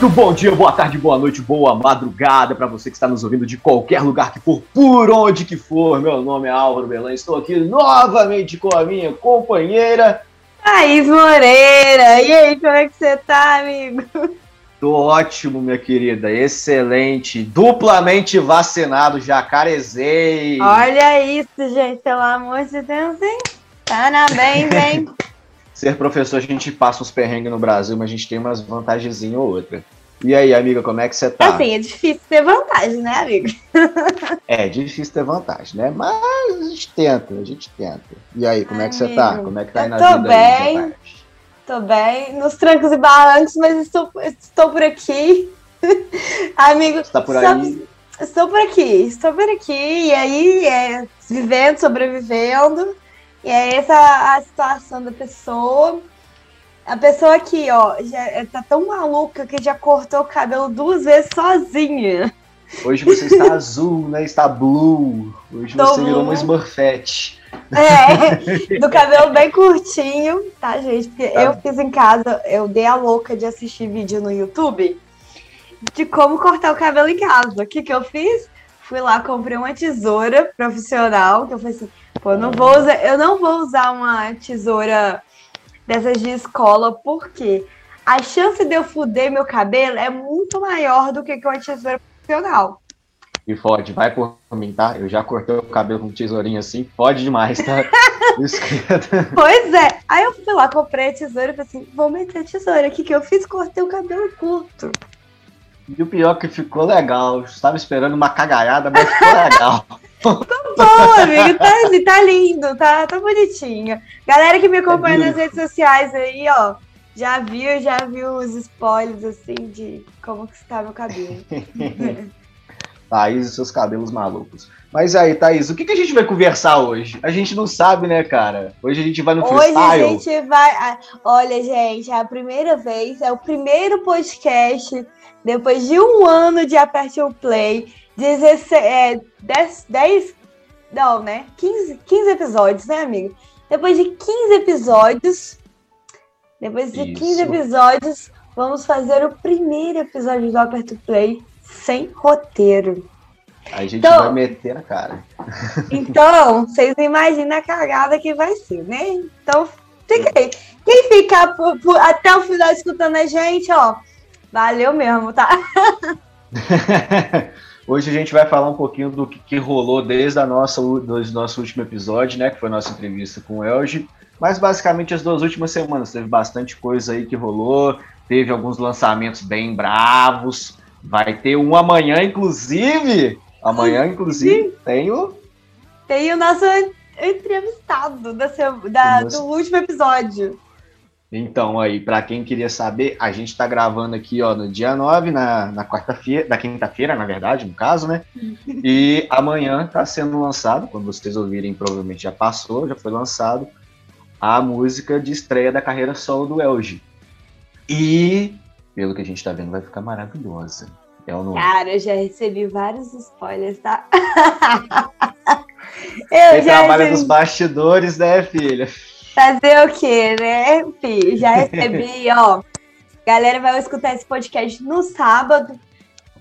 Muito bom dia, boa tarde, boa noite, boa madrugada para você que está nos ouvindo de qualquer lugar que for, por onde que for. Meu nome é Álvaro Belan, estou aqui novamente com a minha companheira Thaís Moreira. E aí, como é que você tá, amigo? Tô ótimo, minha querida, excelente, duplamente vacinado, jacarezei. Olha isso, gente, pelo amor de Deus, hein? Parabéns, hein? Ser professor, a gente passa uns perrengues no Brasil, mas a gente tem umas vantagenzinhas ou outra. E aí, amiga, como é que você tá? Assim, é difícil ter vantagem, né, amigo? é, difícil ter vantagem, né? Mas a gente tenta, a gente tenta. E aí, como é que você tá? Como é que tá aí na tô vida? Bem, aí, tô bem, nos trancos e barrancos, mas estou, estou por aqui. amigo, você tá por aí? Estou por aqui, estou por aqui, e aí, é, vivendo, sobrevivendo. E é essa a situação da pessoa. A pessoa aqui, ó, já é, tá tão maluca que já cortou o cabelo duas vezes sozinha. Hoje você está azul, né? Está blue. Hoje Tô você blue. virou uma Smurfette. É, do cabelo bem curtinho, tá, gente? Porque tá. eu fiz em casa, eu dei a louca de assistir vídeo no YouTube de como cortar o cabelo em casa. O que que eu fiz? Fui lá, comprei uma tesoura profissional, que eu falei assim, pô, eu não vou usar, eu não vou usar uma tesoura dessas de escola, porque a chance de eu fuder meu cabelo é muito maior do que com a tesoura profissional. E fode, vai por mim, tá? Eu já cortei o cabelo com tesourinha assim, pode demais, tá? pois é. Aí eu fui lá, comprei a tesoura e falei assim, vou meter a tesoura aqui que eu fiz, cortei o cabelo curto. E o pior é que ficou legal. Estava esperando uma cagaiada, mas ficou legal. Ficou bom, amigo. Tá, tá lindo, tá, tá bonitinho. Galera que me acompanha é nas redes sociais aí, ó. Já viu, já viu os spoilers assim de como que está meu cabelo. Thaís e seus cabelos malucos. Mas aí, Thaís, o que, que a gente vai conversar hoje? A gente não sabe, né, cara? Hoje a gente vai no freestyle. Hoje a gente vai. Olha, gente, é a primeira vez, é o primeiro podcast depois de um ano de Aperte o Play, 16, é, 10, 10, não, né? 15, 15 episódios, né, amigo? Depois de 15 episódios, depois de Isso. 15 episódios, vamos fazer o primeiro episódio do Aperto Play sem roteiro. A gente então, vai meter a cara. Então, vocês imaginam a cagada que vai ser, né? Então, fica aí. Quem ficar por, por, até o final escutando a gente, ó, Valeu mesmo, tá? Hoje a gente vai falar um pouquinho do que, que rolou desde a nossa, do nosso último episódio, né? Que foi a nossa entrevista com o Elge. Mas basicamente as duas últimas semanas teve bastante coisa aí que rolou. Teve alguns lançamentos bem bravos. Vai ter um amanhã, inclusive. Amanhã, inclusive, tem o. Tem o nosso entrevistado da, da, do último episódio. Então, aí, para quem queria saber, a gente está gravando aqui, ó, no dia 9, na, na quarta-feira, da quinta-feira, na verdade, no caso, né? E amanhã está sendo lançado, quando vocês ouvirem, provavelmente já passou, já foi lançado, a música de estreia da carreira solo do Elge. E, pelo que a gente está vendo, vai ficar maravilhosa. É o nome. Cara, eu já recebi vários spoilers, tá? eu Você já trabalha recebi... nos bastidores, né, filha? Fazer o quê, né, Fih? Já recebi, ó. Galera vai escutar esse podcast no sábado.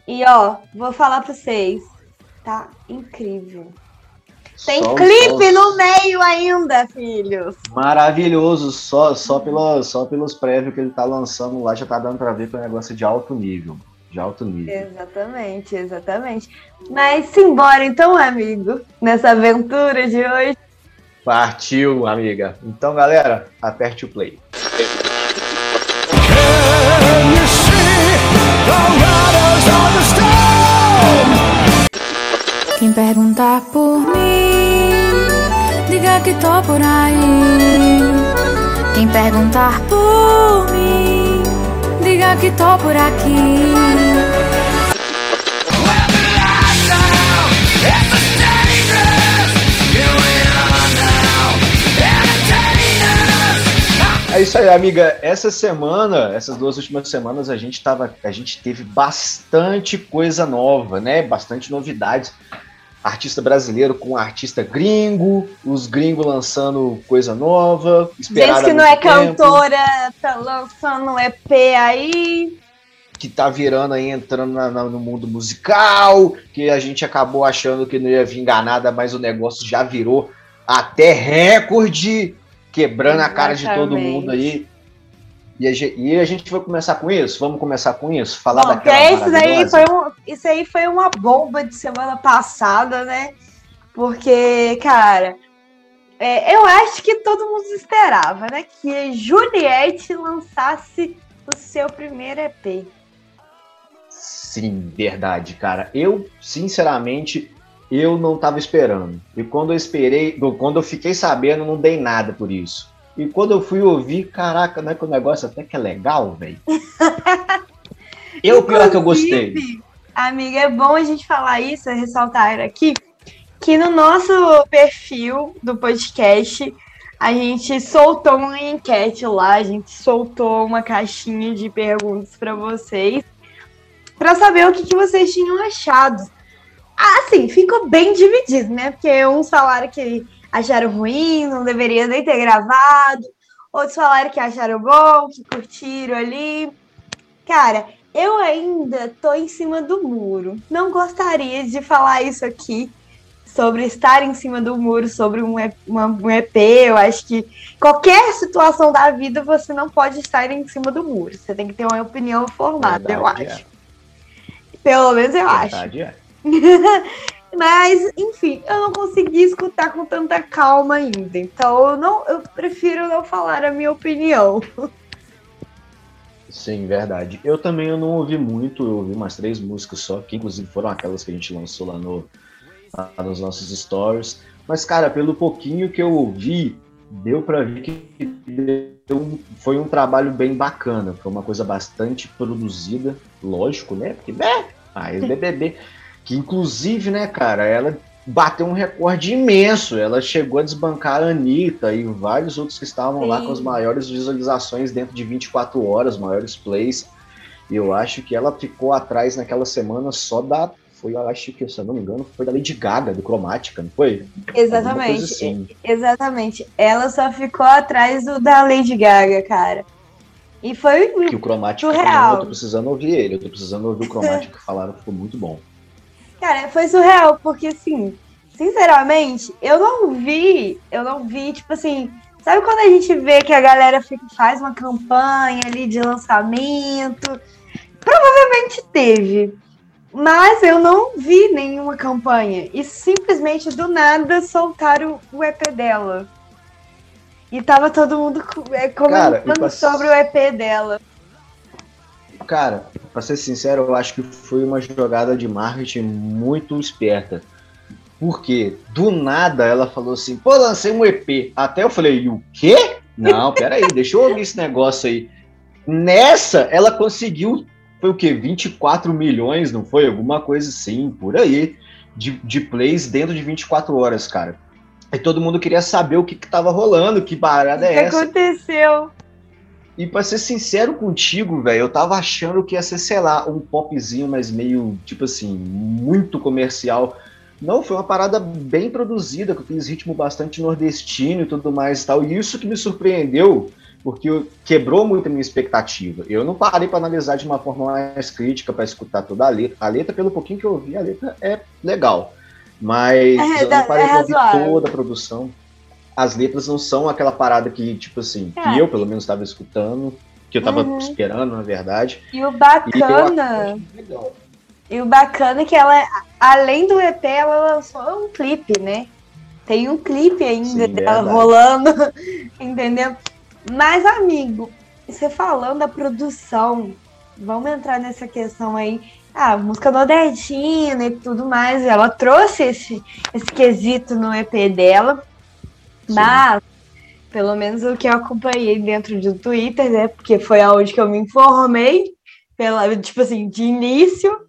E, ó, vou falar pra vocês. Tá incrível. Tem só, clipe só... no meio ainda, filhos. Maravilhoso, só, só, pela, só pelos prévios que ele tá lançando lá, já tá dando pra ver que é um negócio de alto nível. De alto nível. Exatamente, exatamente. Mas simbora então, amigo, nessa aventura de hoje. Partiu, amiga. Então, galera, aperte o play. Quem perguntar por mim, diga que tô por aí. Quem perguntar por mim, diga que tô por aqui. É isso aí, amiga. Essa semana, essas duas últimas semanas, a gente tava, a gente teve bastante coisa nova, né? Bastante novidades. Artista brasileiro com artista gringo, os gringos lançando coisa nova. Gente que não é tempo. cantora, tá lançando um EP aí. que tá virando aí, entrando na, na, no mundo musical, que a gente acabou achando que não ia vingar nada, mas o negócio já virou até recorde, quebrando Exatamente. a cara de todo mundo aí. E a, gente, e a, gente vai começar com isso? Vamos começar com isso? Falar Bom, daquela isso aí, foi um, isso aí foi uma bomba de semana passada, né? Porque, cara, é, eu acho que todo mundo esperava, né? Que Juliette lançasse o seu primeiro EP. Sim, verdade, cara. Eu, sinceramente, eu não estava esperando. E quando eu esperei, quando eu fiquei sabendo, não dei nada por isso. E quando eu fui ouvir, caraca, não é que o negócio até que é legal, velho. eu, pior que eu gostei. Amiga, é bom a gente falar isso, ressaltar aqui, que no nosso perfil do podcast, a gente soltou uma enquete lá, a gente soltou uma caixinha de perguntas para vocês, para saber o que, que vocês tinham achado ah, sim, ficou bem dividido, né? Porque uns falaram que acharam ruim, não deveria nem ter gravado. Outros falaram que acharam bom, que curtiram ali. Cara, eu ainda tô em cima do muro. Não gostaria de falar isso aqui sobre estar em cima do muro, sobre um, uma, um EP. Eu acho que qualquer situação da vida você não pode estar em cima do muro. Você tem que ter uma opinião formada, Verdade, eu acho. É. Pelo menos eu Verdade, acho. É. Mas, enfim, eu não consegui escutar com tanta calma ainda. Então, eu, não, eu prefiro não falar a minha opinião. Sim, verdade. Eu também eu não ouvi muito, eu ouvi umas três músicas só, que inclusive foram aquelas que a gente lançou lá, no, lá nos nossos stories. Mas, cara, pelo pouquinho que eu ouvi, deu para ver que foi um trabalho bem bacana. Foi uma coisa bastante produzida, lógico, né? Porque, né? Mas BBB que inclusive, né, cara, ela bateu um recorde imenso. Ela chegou a desbancar a Anitta e vários outros que estavam Sim. lá com as maiores visualizações dentro de 24 horas, maiores plays. E eu acho que ela ficou atrás naquela semana só da. Foi, eu acho que, se eu não me engano, foi da Lady Gaga, do Cromática, não foi? Exatamente. Assim. Exatamente. Ela só ficou atrás do da Lady Gaga, cara. E foi que o Cromática surreal. Eu tô precisando ouvir ele, eu tô precisando ouvir o Cromática que falaram que ficou muito bom. Cara, foi surreal, porque assim, sinceramente, eu não vi, eu não vi, tipo assim, sabe quando a gente vê que a galera fica, faz uma campanha ali de lançamento? Provavelmente teve. Mas eu não vi nenhuma campanha. E simplesmente do nada soltaram o EP dela. E tava todo mundo é, comentando sobre o EP dela. Cara, pra ser sincero, eu acho que foi uma jogada de marketing muito esperta. Porque do nada ela falou assim: pô, lancei um EP. Até eu falei: o quê? Não, peraí, deixa eu ouvir esse negócio aí. Nessa, ela conseguiu, foi o quê? 24 milhões, não foi? Alguma coisa assim, por aí, de, de plays dentro de 24 horas, cara. E todo mundo queria saber o que, que tava rolando, que barada é essa. O que aconteceu? E pra ser sincero contigo, velho, eu tava achando que ia ser, sei lá, um popzinho, mas meio, tipo assim, muito comercial. Não, foi uma parada bem produzida, com aqueles ritmo bastante nordestino e tudo mais e tal. E isso que me surpreendeu, porque quebrou muito a minha expectativa. Eu não parei para analisar de uma forma mais crítica, para escutar toda a letra. A letra, pelo pouquinho que eu ouvi, a letra é legal. Mas é, eu não parei é para ouvir toda a produção as letras não são aquela parada que, tipo assim, é. que eu pelo menos estava escutando, que eu estava uhum. esperando, na verdade. E o bacana. E, e o bacana é que ela, além do EP, ela lançou um clipe, né? Tem um clipe ainda Sim, dela rolando, entendeu? Mas, amigo, você falando da produção, vamos entrar nessa questão aí. Ah, música nordestina e tudo mais. Ela trouxe esse, esse quesito no EP dela. Mas, pelo menos o que eu acompanhei dentro do Twitter, né? Porque foi aonde que eu me informei, pela, tipo assim, de início,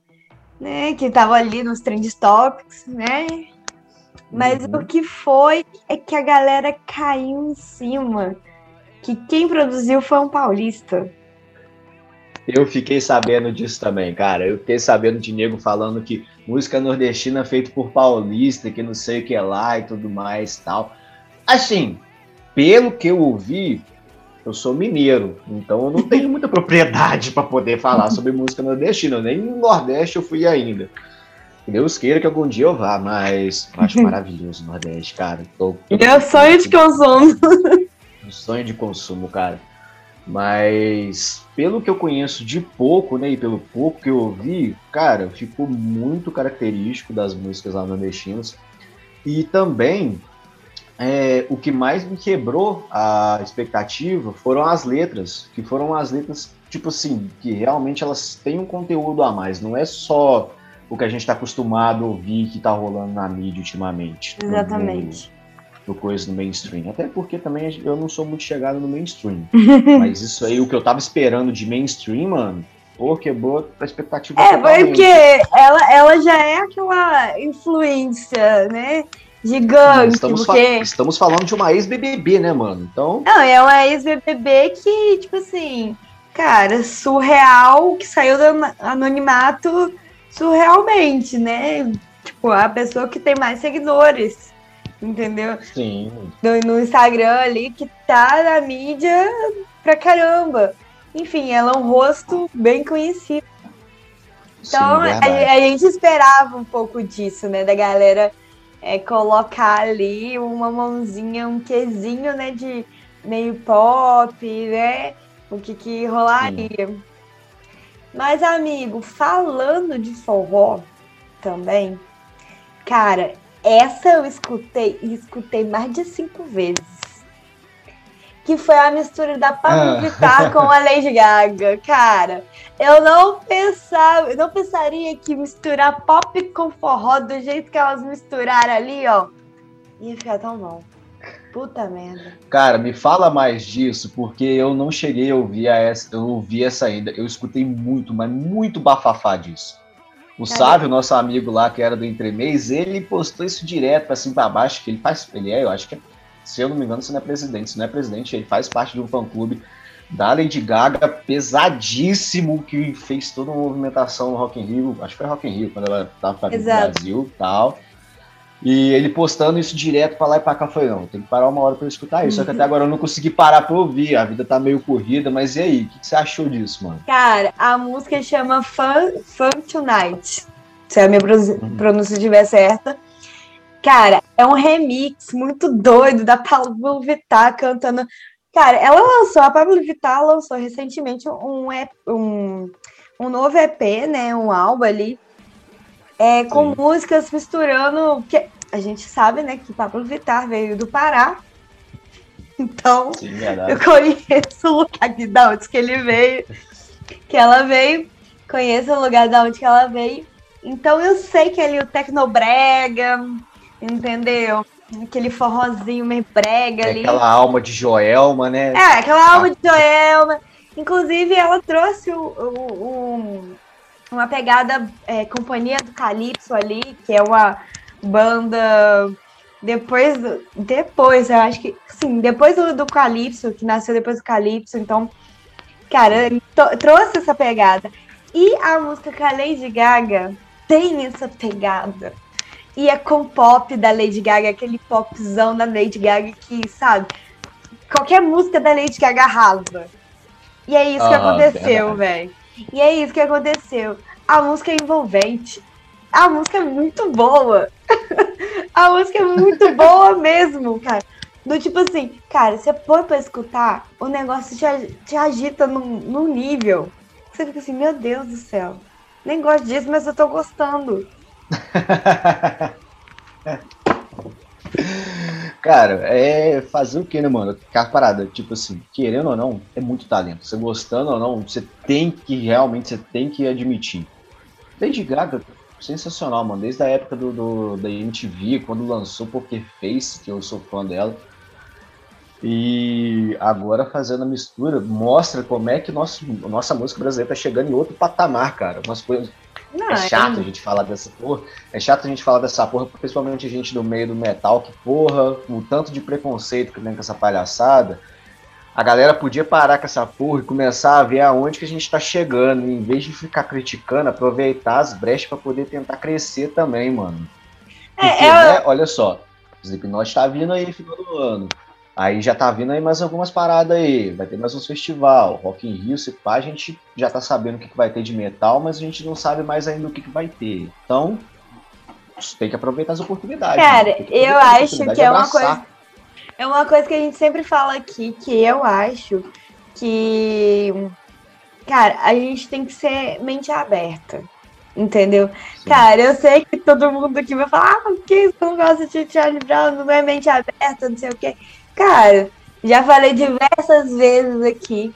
né? Que tava ali nos Trend Topics, né? Mas uhum. o que foi é que a galera caiu em cima. Que quem produziu foi um paulista. Eu fiquei sabendo disso também, cara. Eu fiquei sabendo de nego falando que música nordestina feita por paulista, que não sei o que é lá e tudo mais tal. Assim, pelo que eu ouvi, eu sou mineiro, então eu não tenho muita propriedade para poder falar sobre música nordestina. Nem no Nordeste eu fui ainda. Deus queira que algum dia eu vá, mas eu acho maravilhoso o Nordeste, cara. Tô, tô... Meu sonho de consumo. Um sonho de consumo, cara. Mas pelo que eu conheço de pouco, né, e pelo pouco que eu ouvi, cara, ficou muito característico das músicas lá nordestinas. E também é, o que mais me quebrou a expectativa foram as letras, que foram as letras, tipo assim, que realmente elas têm um conteúdo a mais, não é só o que a gente está acostumado a ouvir que está rolando na mídia ultimamente. Exatamente. Do, do coisa no mainstream. Até porque também eu não sou muito chegado no mainstream. mas isso aí, o que eu tava esperando de mainstream, mano, pô, quebrou a expectativa. É, porque ela, ela já é aquela influência, né? Gigante. Estamos, porque... fa estamos falando de uma ex-BBB, né, mano? Então. Não, é uma ex-BBB que, tipo assim, cara, surreal, que saiu do anonimato surrealmente, né? Tipo, a pessoa que tem mais seguidores, entendeu? Sim. No, no Instagram ali, que tá na mídia pra caramba. Enfim, ela é um rosto bem conhecido. Então, Sim, a, a, gente esperava um pouco disso, né? Da galera é, colocar ali uma mãozinha, um quezinho, né? De meio pop, né? O que que rolaria. Sim. Mas, amigo, falando de forró também, cara, essa eu escutei e escutei mais de cinco vezes. Que foi a mistura da Pablo ah. Vittar com a Lady Gaga. Cara, eu não pensava, eu não pensaria que misturar pop com forró do jeito que elas misturaram ali, ó, ia ficar tão bom. Puta merda. Cara, me fala mais disso, porque eu não cheguei a ouvir essa, eu ouvi essa ainda. Eu escutei muito, mas muito bafafá disso. O Caramba. Sávio, nosso amigo lá, que era do Entremês, ele postou isso direto assim para baixo, que ele faz, ele é, eu acho que é, se eu não me engano, se não é presidente, se não é presidente, ele faz parte de um fã-clube da Lady Gaga, pesadíssimo, que fez toda uma movimentação no Rock in Rio, acho que foi Rock in Rio, quando ela estava no Brasil e tal. E ele postando isso direto pra lá e pra cá, foi não, tem que parar uma hora eu escutar isso. Só que até agora eu não consegui parar pra ouvir, a vida tá meio corrida, mas e aí, o que, que, você achou disso, mano? Cara, a música chama Fun, Fun Tonight, se a minha uhum. pronúncia estiver certa. Cara, é um remix muito doido da Pablo Vittar cantando. Cara, ela lançou, a Pablo Vittar lançou recentemente um, um, um novo EP, né, um álbum ali, é, com Sim. músicas misturando. Que a gente sabe, né, que Pablo Vittar veio do Pará. Então, Sim, eu conheço o lugar de onde que ele veio, que ela veio, conheço o lugar de onde que ela veio. Então eu sei que ali o Tecnobrega, entendeu? Aquele forrozinho meio brega é ali. Aquela alma de Joelma, né? É, aquela alma de Joelma. Inclusive, ela trouxe o, o, o uma pegada é, Companhia do Calypso ali, que é uma banda depois do, depois, eu acho que sim, depois do, do Calypso, que nasceu depois do Calypso, então, cara, trouxe essa pegada. E a música com a Lady Gaga tem essa pegada. E é com pop da Lady Gaga, aquele popzão da Lady Gaga que, sabe, qualquer música da Lady Gaga arrasa. E é isso ah, que aconteceu, velho. E é isso que aconteceu. A música é envolvente. A música é muito boa. a música é muito boa mesmo, cara. Do tipo assim, cara, você põe pra escutar, o negócio te, te agita num, num nível. Você fica assim, meu Deus do céu. Nem gosto disso, mas eu tô gostando. Cara, é fazer o que, né, mano? Ficar parada. Tipo assim, querendo ou não, é muito talento. Você gostando ou não, você tem que realmente, você tem que admitir. Lady Gaga, sensacional, mano. Desde a época do, do da MTV, quando lançou Poker Face, que eu sou fã dela. E agora fazendo a mistura, mostra como é que nosso, nossa música brasileira tá chegando em outro patamar, cara. Umas coisas não, é, é chato é... a gente falar dessa porra. É chato a gente falar dessa porra, principalmente a gente do meio do metal, que porra, o tanto de preconceito que tem com essa palhaçada. A galera podia parar com essa porra e começar a ver aonde que a gente tá chegando, em vez de ficar criticando, aproveitar as brechas para poder tentar crescer também, mano. É, Porque, é, é... Né, olha só, o Slipknot tá vindo aí final do ano. Aí já tá vindo aí mais algumas paradas aí. Vai ter mais uns festival. Rock in Rio, se pá, a gente já tá sabendo o que, que vai ter de metal, mas a gente não sabe mais ainda o que, que vai ter. Então, tem que aproveitar as oportunidades. Cara, né? eu acho que é uma coisa. É uma coisa que a gente sempre fala aqui, que eu acho que. Cara, a gente tem que ser mente aberta. Entendeu? Sim. Cara, eu sei que todo mundo aqui vai falar, ah, por que você não gosta de Charlie Brown? Não é mente aberta, não sei o quê. Cara, já falei diversas vezes aqui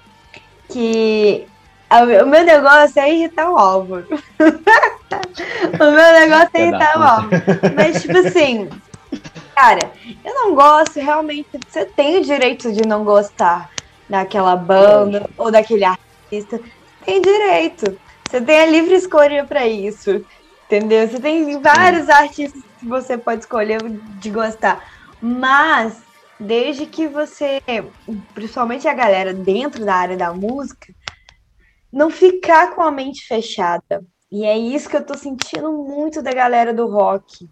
que o meu negócio é irritar o Álvaro. o meu negócio é irritar o Álvaro. Mas, tipo assim, cara, eu não gosto realmente. Você tem o direito de não gostar daquela banda ou daquele artista. Tem direito. Você tem a livre escolha para isso. Entendeu? Você tem vários artistas que você pode escolher de gostar. Mas, desde que você, principalmente a galera dentro da área da música, não ficar com a mente fechada. E é isso que eu tô sentindo muito da galera do rock.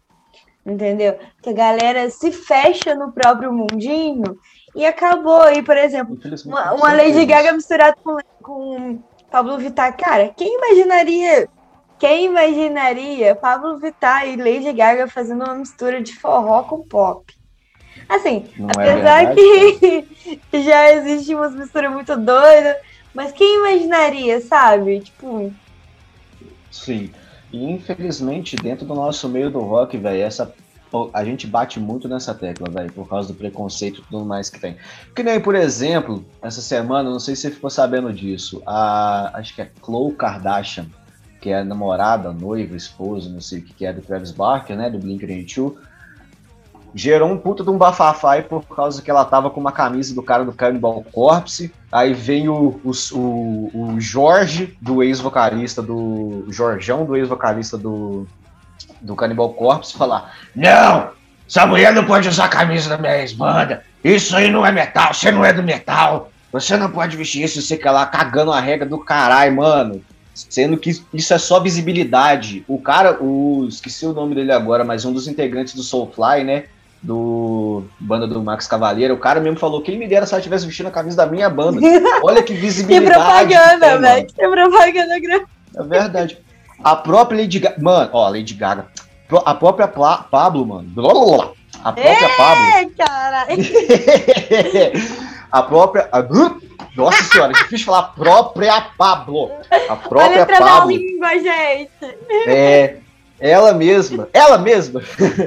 Entendeu? Que a galera se fecha no próprio mundinho e acabou. E, por exemplo, uma, uma Lady Gaga misturada com, com Pablo Vittar. Cara, quem imaginaria? Quem imaginaria Pablo Vittar e Lady Gaga fazendo uma mistura de forró com pop? Assim, Não é apesar é verdade, que já existe umas misturas muito doidas, mas quem imaginaria, sabe? Tipo. Sim. E infelizmente, dentro do nosso meio do rock, velho, essa. A gente bate muito nessa tecla, velho, por causa do preconceito e tudo mais que tem. Que nem, por exemplo, essa semana, não sei se você ficou sabendo disso, a. Acho que é Khloe Kardashian, que é a namorada, noiva, esposa, não sei o que, que é do Travis Barker, né? Do Blink-182 gerou um puta de um bafafai por causa que ela tava com uma camisa do cara do Cannibal Corpse. Aí vem o, o, o, o Jorge, do ex-vocalista do. Jorjão, do ex-vocalista do, do Cannibal Corpse, falar: Não! Essa mulher não pode usar a camisa da minha ex-banda. Isso aí não é metal, você não é do metal. Você não pode vestir isso, você que lá cagando a regra do caralho, mano. Sendo que isso é só visibilidade. O cara, o, esqueci o nome dele agora, mas um dos integrantes do Soulfly, né? Do banda do Max Cavaleiro, o cara mesmo falou: quem me dera se ela tivesse vestindo a camisa da minha banda. Olha que visibilidade. que propaganda, velho. Que propaganda grande. É verdade. A própria Lady Gaga. Mano, ó, Lady Gaga. A própria Pla Pablo, mano. A própria Ei, Pablo. Caralho. a própria. Nossa senhora, é difícil falar própria Pablo. A própria Olha Pablo. língua, gente. É. Ela mesma, ela mesma,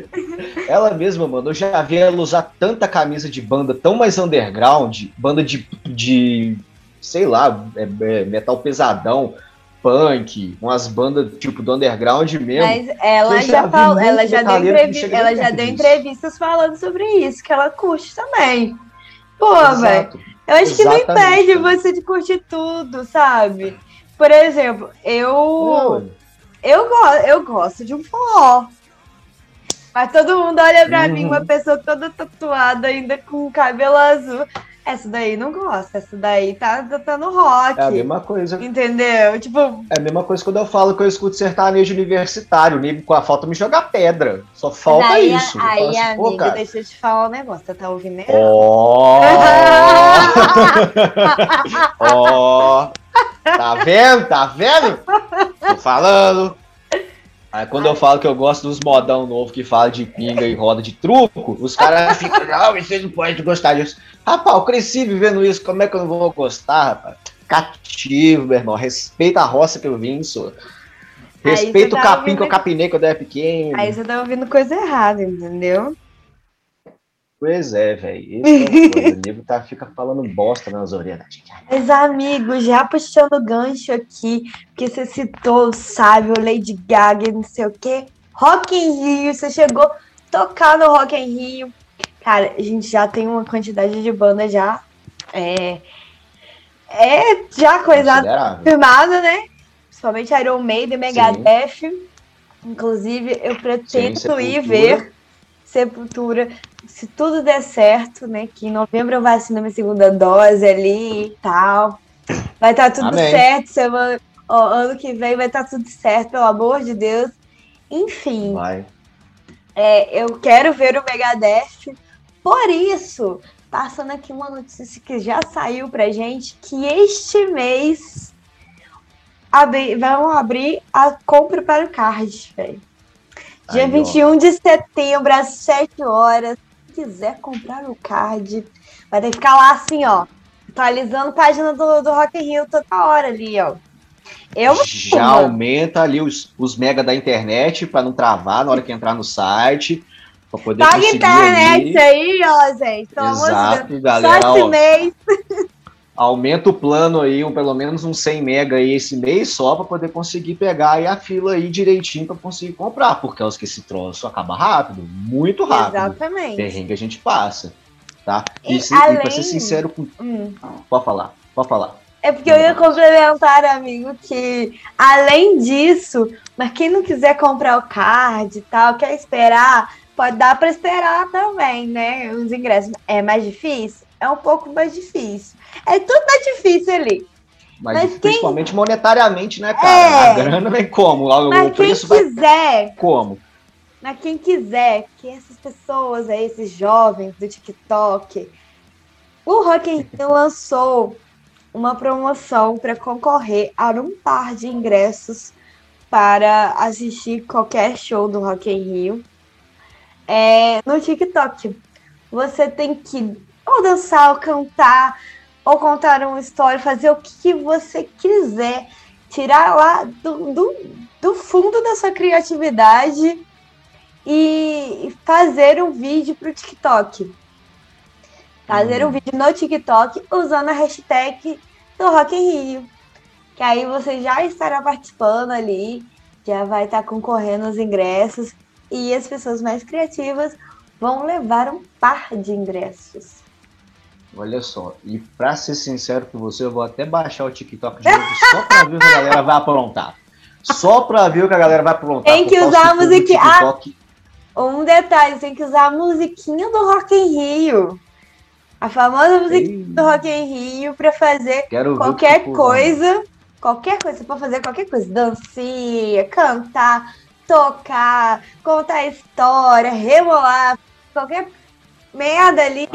ela mesma, mano, eu já vi ela usar tanta camisa de banda tão mais underground, banda de, de sei lá, é, é, metal pesadão, punk, umas bandas tipo do underground mesmo. Mas ela já, falou, ela já deu, entrevi ela já deu entrevistas falando sobre isso, que ela curte também. Pô, velho, eu acho que não impede você de curtir tudo, sabe? Por exemplo, eu. Eu, go eu gosto de um forró. Mas todo mundo olha pra uhum. mim, uma pessoa toda tatuada, ainda com cabelo azul. Essa daí não gosta, essa daí tá, tá no rock. É a mesma coisa. Entendeu? Tipo. É a mesma coisa quando eu falo que eu escuto sertanejo universitário. Com a falta me jogar pedra. Só falta daí, isso. Aí, assim, amiga, deixa eu te falar um negócio. Você tá ouvindo aí? Ó! Ó! Tá vendo? Tá vendo? Tô falando. Aí quando eu falo que eu gosto dos modão novo que fala de pinga e roda de truco, os caras ficam, não, vocês não podem gostar disso. Rapaz, eu cresci vivendo isso, como é que eu não vou gostar, rapaz? Cativo, meu irmão. Respeita a roça que eu vim, senhor. Respeita o tá capim ouvindo... que eu capinei quando eu era pequeno. Aí você tá ouvindo coisa errada, entendeu? Pois é, velho. É o nego tá, fica falando bosta nas orelhas. Mas, amigo, já puxando gancho aqui, porque você citou, o Lady Gaga, não sei o quê. Rock in Rio, você chegou a tocar no Rock in Rio. Cara, a gente já tem uma quantidade de banda já. É, é já coisa firmada, né? Principalmente Iron Maiden, Megadeth. Inclusive, eu pretendo Sim, ir ver Sepultura se tudo der certo, né? Que em novembro eu vacino minha segunda dose ali e tal. Vai estar tá tudo Amém. certo, semana, ó, ano que vem vai estar tá tudo certo, pelo amor de Deus. Enfim. Vai. É, eu quero ver o Megadeth. Por isso, passando aqui uma notícia que já saiu pra gente, que este mês abri, vão abrir a compra para o card, velho. Dia Aí, 21 ó. de setembro, às 7 horas. Se quiser comprar o card, vai ter que ficar lá assim, ó. Atualizando a página do, do Rock in Rio toda hora ali, ó. Eu Já aumenta ali os, os mega da internet para não travar na hora que entrar no site. Pra poder Paga internet ali. aí, ó, gente. Pelo Exato, galera. Só esse mês. Aumenta o plano aí, um, pelo menos uns 100 mega aí esse mês só para poder conseguir pegar aí a fila aí direitinho para conseguir comprar, porque é os que esse troço acaba rápido, muito rápido. Exatamente. Perrengue a gente passa, tá? E, e, se, além... e pra ser sincero com... Hum. Pode falar, pode falar. É porque eu ia complementar, amigo, que além disso, mas quem não quiser comprar o card e tal, quer esperar, pode dar para esperar também, né? Os ingressos. É mais difícil? É um pouco mais difícil. É tudo tá difícil ali. Mas, mas principalmente quem... monetariamente, né, cara? É... A grana vem como? Mas o quem quiser. Vai... Como? Mas quem quiser, que essas pessoas esses jovens do TikTok, o Rock in Rio lançou uma promoção para concorrer a um par de ingressos para assistir qualquer show do Rock in Rio é, no TikTok. Você tem que ou dançar, ou cantar, ou contar uma história, fazer o que você quiser, tirar lá do, do, do fundo da sua criatividade e fazer um vídeo para o TikTok. Fazer um uhum. vídeo no TikTok usando a hashtag do Rock in Rio. Que aí você já estará participando ali, já vai estar concorrendo aos ingressos e as pessoas mais criativas vão levar um par de ingressos. Olha só, e pra ser sincero com você, eu vou até baixar o TikTok de novo só pra ver o que a galera vai aprontar. Só pra ver o que a galera vai aprontar. Tem que usar a musiquinha. Ah, um detalhe, tem que usar a musiquinha do Rock in Rio. A famosa musiquinha Ei. do Rock in Rio pra fazer Quero qualquer coisa. Qualquer coisa, você pode fazer qualquer coisa. Dancinha, cantar, tocar, contar história, rebolar, qualquer merda ali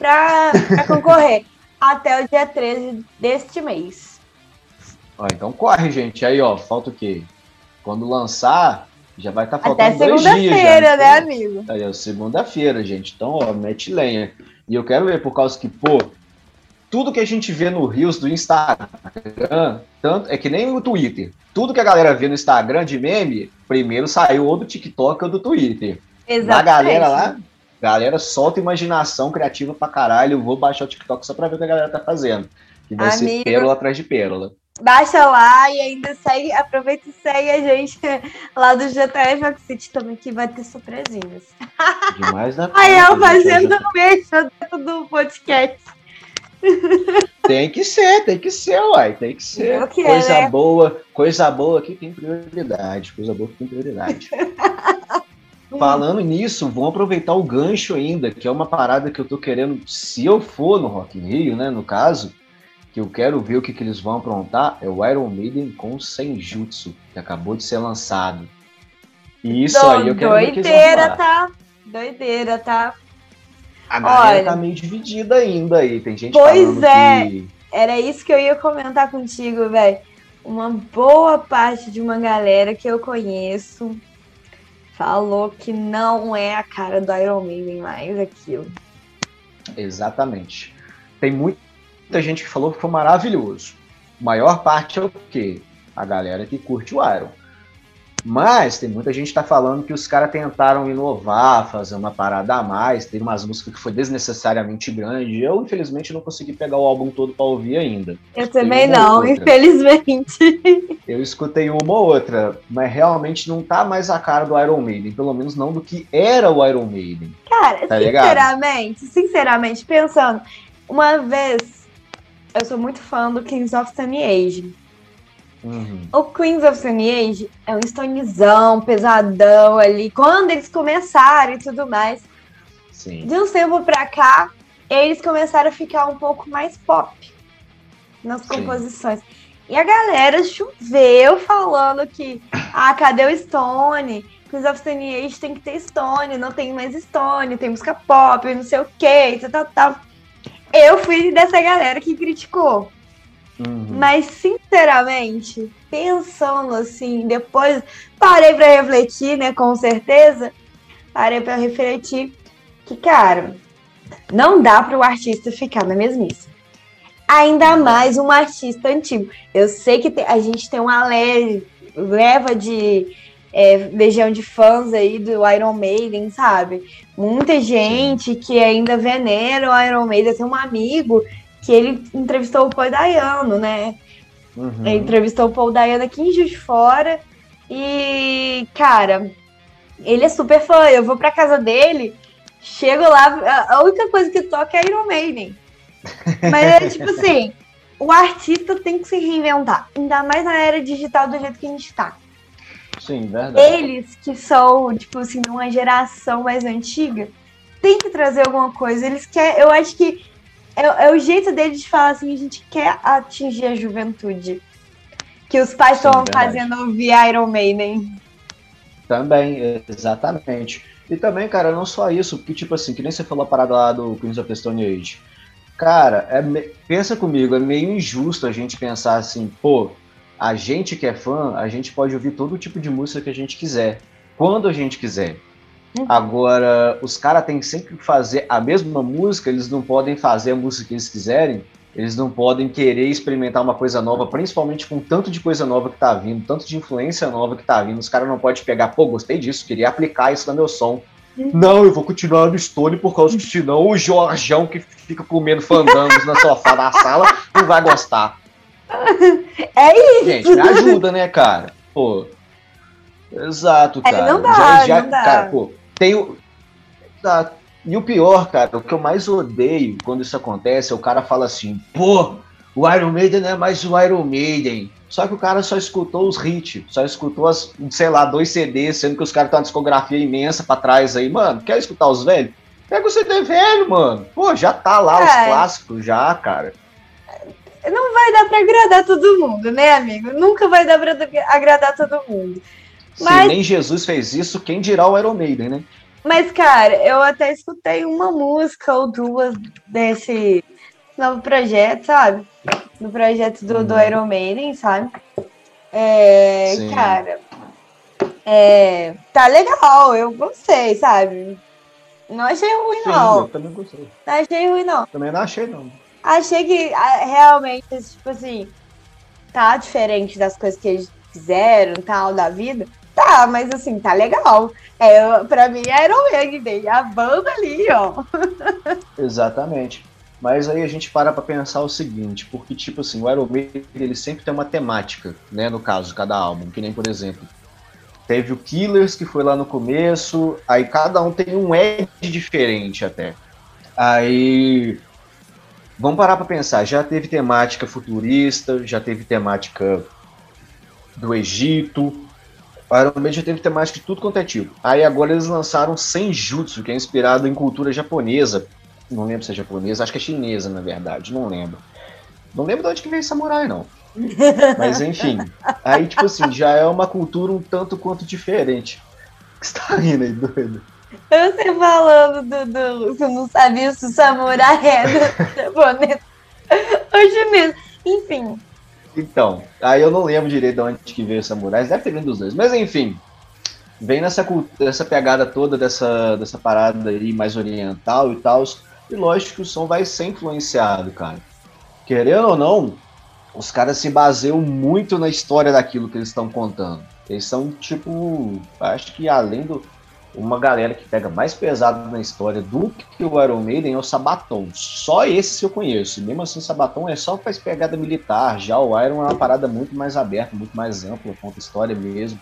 para concorrer até o dia 13 deste mês. Ó, então corre, gente. Aí, ó, falta o quê? Quando lançar, já vai estar tá faltando Até segunda-feira, né, amigo? Aí, ó, segunda-feira, gente. Então, ó, mete lenha. E eu quero ver, por causa que, pô, tudo que a gente vê no Rios do Instagram, tanto, é que nem o Twitter. Tudo que a galera vê no Instagram de meme, primeiro saiu ou do TikTok ou do Twitter. Exatamente. A galera lá, Galera, solta imaginação criativa pra caralho. Eu vou baixar o TikTok só pra ver o que a galera tá fazendo. Que vai Amigo, ser pérola atrás de pérola. Baixa lá e ainda segue, aproveita e segue a gente lá do GTF City também, que vai ter surpresinhas. Demais da Aí eu fazendo um beijo dentro do podcast. Tem que ser, tem que ser, uai, tem que ser. Que coisa é, né? boa, coisa boa que tem prioridade, coisa boa que tem prioridade. Falando nisso, vamos aproveitar o gancho ainda, que é uma parada que eu tô querendo, se eu for no Rock in Rio, né, no caso, que eu quero ver o que, que eles vão aprontar, é o Iron Maiden com Senjutsu, que acabou de ser lançado. E isso Do, aí eu quero ver Doideira, tá? Doideira, tá? A galera Olha, tá meio dividida ainda aí, tem gente pois é. Que... Era isso que eu ia comentar contigo, velho. Uma boa parte de uma galera que eu conheço falou que não é a cara do Iron Maiden mais aquilo. Exatamente. Tem muita gente que falou que foi maravilhoso. A maior parte é o quê? A galera que curte o Iron. Mas tem muita gente que tá falando que os caras tentaram inovar, fazer uma parada a mais, tem umas músicas que foi desnecessariamente grande. Eu, infelizmente, não consegui pegar o álbum todo para ouvir ainda. Eu também não, infelizmente. Eu escutei uma ou outra, mas realmente não tá mais a cara do Iron Maiden, pelo menos não do que era o Iron Maiden. Cara, tá sinceramente, ligado? sinceramente, pensando, uma vez eu sou muito fã do Kings of Stone Age. Uhum. O Queens of Stone Age é um stonezão, pesadão ali. Quando eles começaram e tudo mais. Sim. De um tempo pra cá, eles começaram a ficar um pouco mais pop nas Sim. composições. E a galera choveu falando que, ah, cadê o Stone? Queens of Stone Age tem que ter Stone, não tem mais Stone, tem música pop, não sei o que, tal, tal, tal. Eu fui dessa galera que criticou. Uhum. Mas, sinceramente, pensando assim, depois parei para refletir, né? Com certeza, parei para refletir que, cara, não dá para o artista ficar na mesmice. Ainda mais um artista antigo. Eu sei que a gente tem uma leva de é, legião de fãs aí do Iron Maiden, sabe? Muita gente que ainda venera o Iron Maiden. Tem um amigo que ele entrevistou o Paul Dayano, né? Uhum. Ele entrevistou o Paul Dayano aqui em Juiz de Fora. E, cara, ele é super fã. Eu vou pra casa dele, chego lá, a única coisa que toca é Iron Maiden. Mas é tipo assim, o artista tem que se reinventar. Ainda mais na era digital do jeito que a gente tá. Sim, verdade. Eles que são, tipo assim, uma geração mais antiga, tem que trazer alguma coisa. Eles querem. Eu acho que é, é, o jeito deles de falar assim, a gente quer atingir a juventude. Que os pais estão fazendo ouvir Iron Maiden. Também, exatamente. E também, cara, não só isso, porque, tipo assim, que nem você falou a parada lá do Queens of the Stone Age. Cara, é pensa comigo, é meio injusto a gente pensar assim, pô, a gente que é fã, a gente pode ouvir todo tipo de música que a gente quiser, quando a gente quiser. Uhum. Agora, os caras têm sempre que fazer a mesma música, eles não podem fazer a música que eles quiserem, eles não podem querer experimentar uma coisa nova, principalmente com tanto de coisa nova que tá vindo, tanto de influência nova que tá vindo. Os caras não podem pegar, pô, gostei disso, queria aplicar isso no meu som. Uhum. Não, eu vou continuar no Stone por causa que senão o Jorjão que fica comendo fandangos na sofá da sala não vai gostar. É isso. Gente, me ajuda, né, cara? Pô. Exato, cara. É, não dá, já, já, não dá. Cara, pô, tem o. E o pior, cara, o que eu mais odeio quando isso acontece é o cara fala assim, pô, o Iron Maiden não é mais o Iron Maiden. Só que o cara só escutou os hits, só escutou as, sei lá, dois CDs, sendo que os caras têm uma discografia imensa pra trás aí. Mano, quer escutar os velhos? Pega o CD velho, mano. Pô, já tá lá é. os clássicos já, cara. Não vai dar pra agradar todo mundo, né, amigo? Nunca vai dar pra agradar todo mundo. Mas... Se nem Jesus fez isso, quem dirá o Iron Maiden, né? Mas, cara, eu até escutei uma música ou duas desse novo projeto, sabe? No projeto do, do uhum. Iron Maiden, sabe? É, cara, é, tá legal, eu gostei, sabe? Não achei ruim, Sim, não. Eu também gostei. Não achei ruim, não. Também não achei, não. Achei que realmente, tipo assim, tá diferente das coisas que eles fizeram, tal, da vida. Tá, mas assim, tá legal. É, pra mim é Iron Maiden, a banda ali, ó. Exatamente. Mas aí a gente para pra pensar o seguinte, porque, tipo assim, o Iron Maiden, ele sempre tem uma temática, né, no caso, cada álbum, que nem, por exemplo, teve o Killers, que foi lá no começo, aí cada um tem um edge diferente até. Aí, vamos parar pra pensar, já teve temática futurista, já teve temática do Egito, o Iron Maiden já teve temática de tudo quanto é tipo. Aí agora eles lançaram Senjutsu, que é inspirado em cultura japonesa. Não lembro se é japonesa, acho que é chinesa, na verdade, não lembro. Não lembro de onde que veio samurai, não. Mas enfim. Aí, tipo assim, já é uma cultura um tanto quanto diferente. O que você tá rindo aí, doido? Você falando do, do. Você não sabia se o samurai era japonês ou chinês. Enfim, então, aí eu não lembro direito de onde que veio Samurais, deve ter vindo dos dois. Mas enfim, vem nessa, nessa pegada toda dessa, dessa parada aí mais oriental e tal. E lógico que o som vai ser influenciado, cara. Querendo ou não, os caras se baseiam muito na história daquilo que eles estão contando. Eles são tipo, acho que além do, uma galera que pega mais pesado na história do que o Iron Maiden é o Sabaton. Só esse eu conheço. Mesmo assim, o Sabaton é só faz pegada militar. Já o Iron é uma parada muito mais aberta, muito mais ampla, conta história mesmo.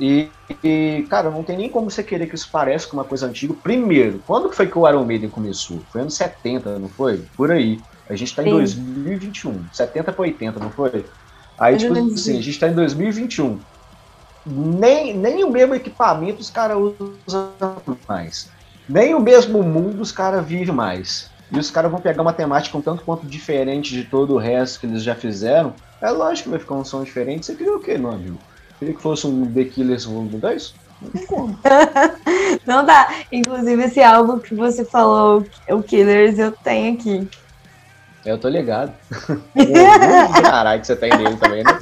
E, e, cara, não tem nem como você querer que isso pareça com uma coisa antiga. Primeiro, quando foi que o Iron Maiden começou? Foi anos 70, não foi? Por aí. A gente tá em Sim. 2021. 70 para 80, não foi? Aí, tipo assim, a gente tá em 2021 nem, nem o mesmo equipamento os caras usam mais. Nem o mesmo mundo os caras vivem mais. E os caras vão pegar uma temática um tanto quanto diferente de todo o resto que eles já fizeram. É lógico que vai ficar um som diferente. Você queria o quê, meu amigo? Queria que fosse um The Killers Volume 2? Não. Não dá. Inclusive, esse álbum que você falou, o Killers, eu tenho aqui. Eu tô ligado. Caralho, que você tem dele também, né?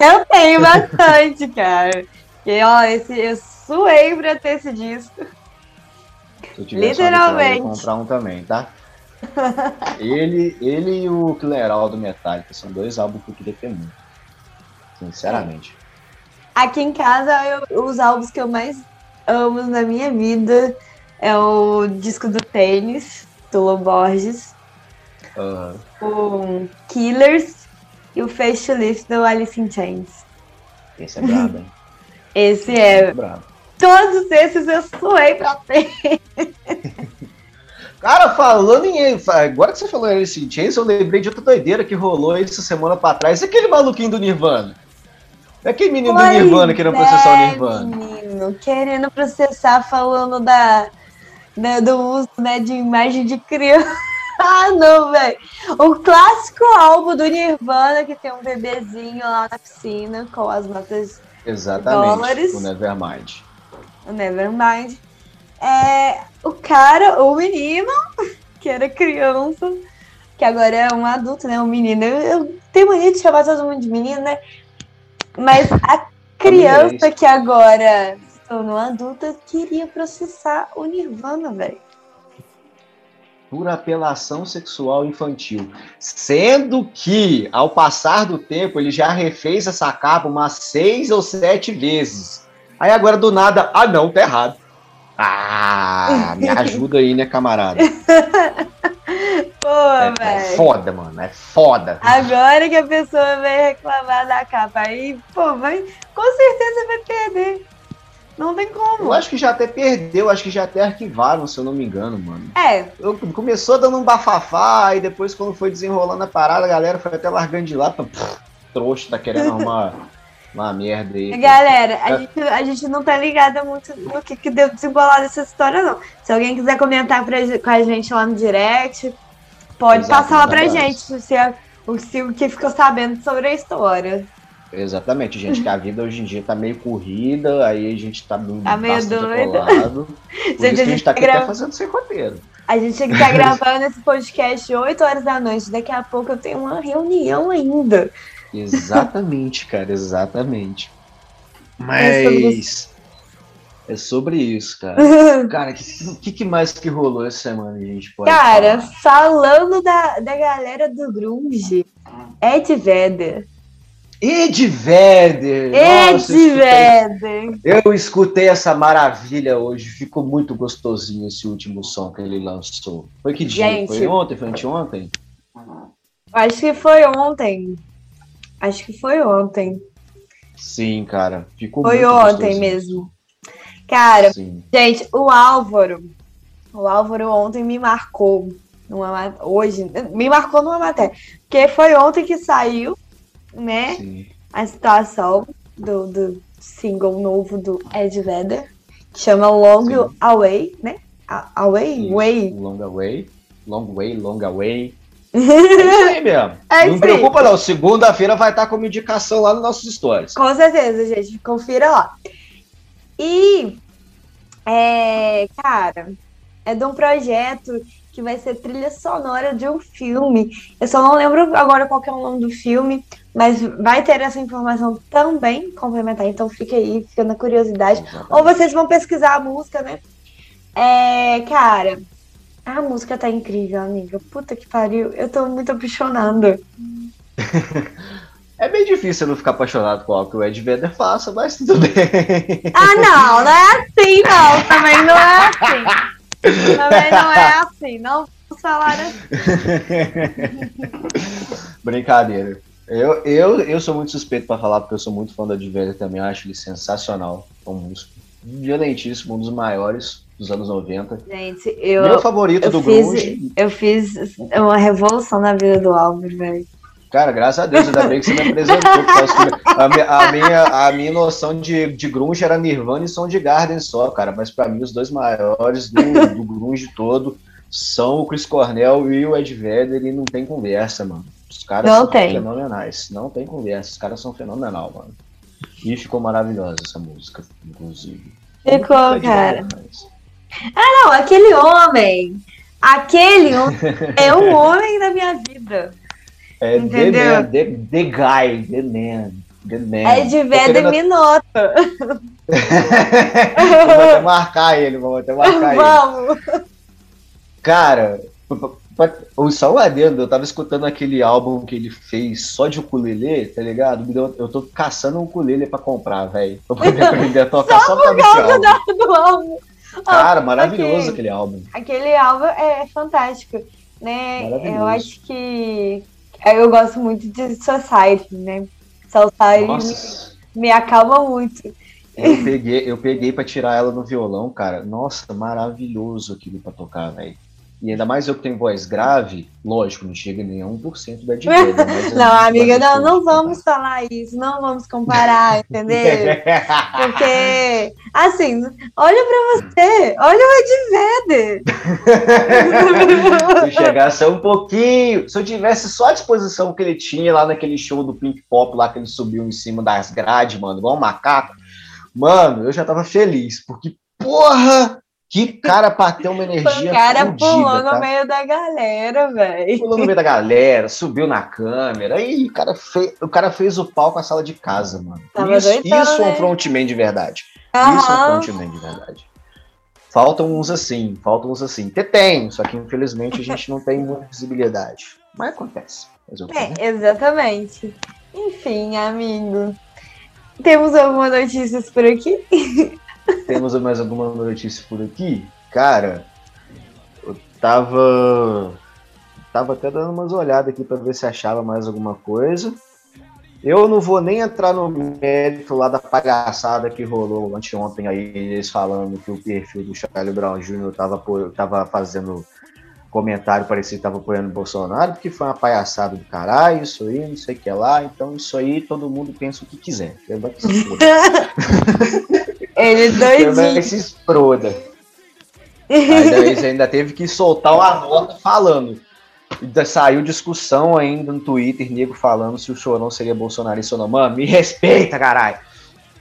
Eu tenho bastante, cara. E ó, esse, eu suei pra ter esse disco. Literalmente. eu comprar um também, tá? ele, ele e o Killer All do Metallica são dois álbuns que eu queria ter muito. Sinceramente. Aqui em casa, eu- os álbuns que eu mais amo na minha vida é o disco do tênis, do Lo Borges, Aham. o Killers e o Face to Lift do Alice in Chains. Esse é brabo, hein? Esse Esse é. brabo. Todos esses eu suei pra ter. Cara, falando em. Agora que você falou Alice in Chains, eu lembrei de outra doideira que rolou essa semana pra trás. E aquele maluquinho do Nirvana? É aquele menino do Pois Nirvana querendo processar o é, Nirvana. Menino, querendo processar falando da, da- do uso né, de imagem de criança. Ah, não, velho. O clássico álbum do Nirvana, que tem um bebezinho lá na piscina com as notas Exatamente. Dólares. O Nevermind. do Nevermind. É, o cara, o menino, que era criança, que agora é um adulto, né? Um menino. Eu, eu tenho mania de chamar todo mundo de menino, né? Mas a criança que agora se tornou adulta queria processar o Nirvana, velho. Por apelação sexual infantil. Sendo que, ao passar do tempo, ele já refez essa capa umas seis ou sete vezes. Aí agora, do nada, ah não, tá errado. Ah, me ajuda aí, né, camarada? Pô, É, é velho. foda, mano, é foda. Agora que a pessoa vai reclamar da capa, aí, pô, vai, com certeza vai perder. Não tem como. Eu acho que já até perdeu, acho que já até arquivaram, se eu não me engano, mano. É, Eu, começou dando um bafafá, e depois, quando foi desenrolando a parada, a galera foi até largando de lá. Pff, trouxa, tá querendo arrumar uma merda aí. Galera, a gente, a gente não tá ligada muito no que, que deu desembolar dessa história, não. Se alguém quiser comentar pra, com a gente lá no direct, pode Exato, passar lá pra manda gente se, é- se o que ficou sabendo sobre a história. Exatamente, gente, que a vida hoje em dia tá meio corrida, aí a gente tá meio, Tá meio bastante doida. atolado. Por Gente, a gente tá tá aqui até gra- fazendo sem roteiro. A gente tinha que estar gravando esse podcast 8 horas da noite. Daqui a pouco eu tenho uma reunião ainda. Exatamente, cara, exatamente. É Mas é sobre isso, cara. Cara, o que, que, que mais que rolou essa semana, gente pode Cara, falar? falando da, da galera do Grunge, Ed Vedder. Ed Vedder! Ed Nossa, eu escutei- Vedder! Eu escutei essa maravilha hoje, ficou muito gostosinho esse último som que ele lançou. Foi que dia? Gente. Foi ontem? Foi anteontem? Acho que foi ontem. Acho que foi ontem. Sim, cara. Ficou Foi ontem mesmo. Cara, Sim. gente, o Álvaro. O Álvaro ontem me marcou. Numa, ma- hoje, me marcou numa matéria. Porque foi ontem que saiu, né? Sim. A situação do, do single novo do Ed Vedder. Que chama Long Sim. Away, né? A- Away? Isso. Way. Long away. Long way, long away. É isso aí mesmo. É não preocupa não, segunda-feira vai estar como indicação lá nos nossos stories. Com certeza, gente. Confira lá. E, é, cara, é de um projeto que vai ser trilha sonora de um filme. Eu só não lembro agora qual que é o nome do filme, mas vai ter essa informação também complementar. Então fica aí, fica na curiosidade. Exatamente. Ou vocês vão pesquisar a música, né? É, cara, a música tá incrível, amiga. Puta que pariu. Eu tô muito apaixonada. É bem difícil não ficar apaixonado com algo que o Ed Vedder faça, mas tudo bem. Ah, não, não é assim, não. Também não é assim. Também não é assim. Não vamos falar assim. Brincadeira. Eu, eu, eu sou muito suspeito pra falar, porque eu sou muito fã do Ed Vedder também, eu acho ele sensacional. É um músico violentíssimo, um dos maiores dos anos 90. Gente, eu, Meu favorito eu, do fiz, Grunge. eu fiz uma revolução na vida do Álvaro, velho. Cara, graças a Deus, ainda bem que você me apresentou. a, mi- a minha, a minha noção de, de grunge era Nirvana e Soundgarden só, cara. Mas pra mim, os dois maiores do, do grunge todo são o Chris Cornell e o Ed Vedder e não tem conversa, mano. Os caras Não são tem. fenomenais. Não tem conversa. Os caras são fenomenal, mano. E ficou maravilhosa essa música, inclusive. Ficou, cara. Ah, não, aquele homem. Aquele homem é o homem da minha vida. É Entendeu? The, man, the, the guy, the man. The man. É de ver querendo... Minota. vamos até marcar ele, vamos até marcar vamos. ele. Vamos. Cara, só um adendo, eu tava escutando aquele álbum que ele fez só de ukulele, tá ligado? Eu tô caçando um ukulele pra comprar, velho. Pra poder aprender a tocar só, só por causa do álbum. Cara, maravilhoso okay. aquele álbum. Aquele álbum é fantástico, né? Eu acho que eu gosto muito de Society, né? Society me, me acalma muito. Eu peguei, eu peguei para tirar ela no violão, cara. Nossa, maravilhoso aquilo para tocar, velho. E ainda mais eu que tenho voz grave, lógico, não chega nem a 1% da direita. não, amiga, não, não vamos falar isso, não vamos comparar, entendeu? Porque, assim, olha pra você, olha o Ed Se chegasse um pouquinho, se eu tivesse só a disposição que ele tinha lá naquele show do Pink Pop, lá que ele subiu em cima das grades, mano, igual um macaco, mano, eu já tava feliz, porque, porra, que cara pra ter uma energia. O cara fudida, pulou tá? no meio da galera, velho. Pulou no meio da galera, subiu na câmera. O cara, fez, o cara fez o pau com a sala de casa, mano. Tava isso isso é um né? frontman de verdade. Uhum. Isso é um frontman de verdade. Faltam uns assim, faltam uns assim. Tem, tem, só que infelizmente a gente não tem muita visibilidade. Mas acontece. É, exatamente. Enfim, amigo. Temos algumas notícias por aqui? Temos mais alguma notícia por aqui? Cara, eu tava. Tava até dando umas olhadas aqui para ver se achava mais alguma coisa. Eu não vou nem entrar no mérito lá da palhaçada que rolou anteontem aí, eles falando que o perfil do Charlie Brown Jr. tava, tava fazendo comentário parecido que tava apoiando o Bolsonaro, porque foi uma palhaçada do caralho, isso aí, não sei o que lá. Então, isso aí todo mundo pensa o que quiser. Ele doidinho. Também se exploda. Aí ainda teve que soltar uma nota falando. Saiu discussão ainda no Twitter, nego falando se o Chorão seria bolsonarista ou não. Mano, me respeita, caralho.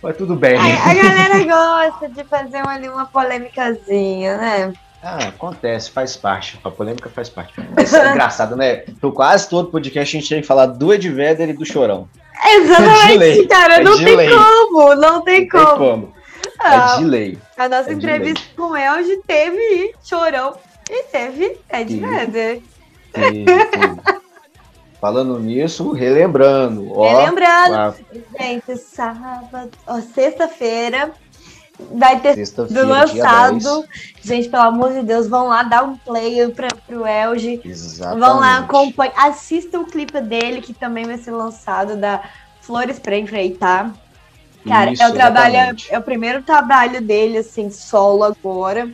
Mas tudo bem. A, a galera gosta de fazer ali uma polêmicazinha, né? Ah, acontece, faz parte. A polêmica faz parte. Isso é engraçado, né? Por quase todo podcast a gente tem que falar do Ed Vedder e do Chorão. Exatamente, cara. É não tem como, não tem como. Não tem como. É de lei. A nossa é entrevista com o Elge teve Chorão e teve Ed Vedder. Falando nisso, relembrando. Ó, relembrando. A... Gente, sábado, sexta-feira vai ter sido lançado. Gente, pelo amor de Deus, vão lá dar um play para pro Elge. Exatamente. Vão lá, acompanhar. Assista o clipe dele, que também vai ser lançado, da Flores para Enfrentar. Cara, Isso, é o trabalho, é o primeiro trabalho dele, assim, solo agora.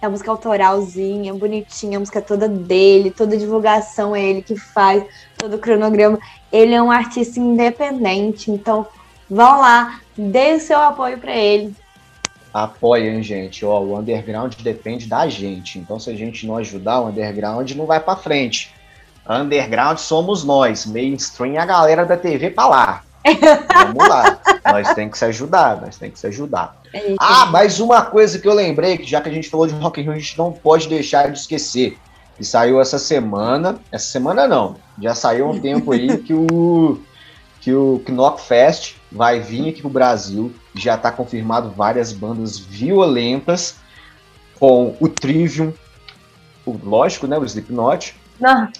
É a música autoralzinha, bonitinha, a música toda dele, toda divulgação é ele que faz, todo o cronograma. Ele é um artista independente, então vão lá, dê o seu apoio para ele. Apoiem, gente. Ó, o underground depende da gente. Então, se a gente não ajudar, o underground não vai para frente. Underground somos nós, mainstream a galera da TV para lá. Vamos lá. nós tem que se ajudar, nós tem que se ajudar. É ah, mais uma coisa que eu lembrei, que já que a gente falou de Rock in Rio, a gente não pode deixar de esquecer. Que saiu essa semana, essa semana não, já saiu um tempo aí que o que o Knockfest vai vir aqui pro Brasil. Já está confirmado várias bandas violentas com o Trivium, o, lógico, né, o Slipknot.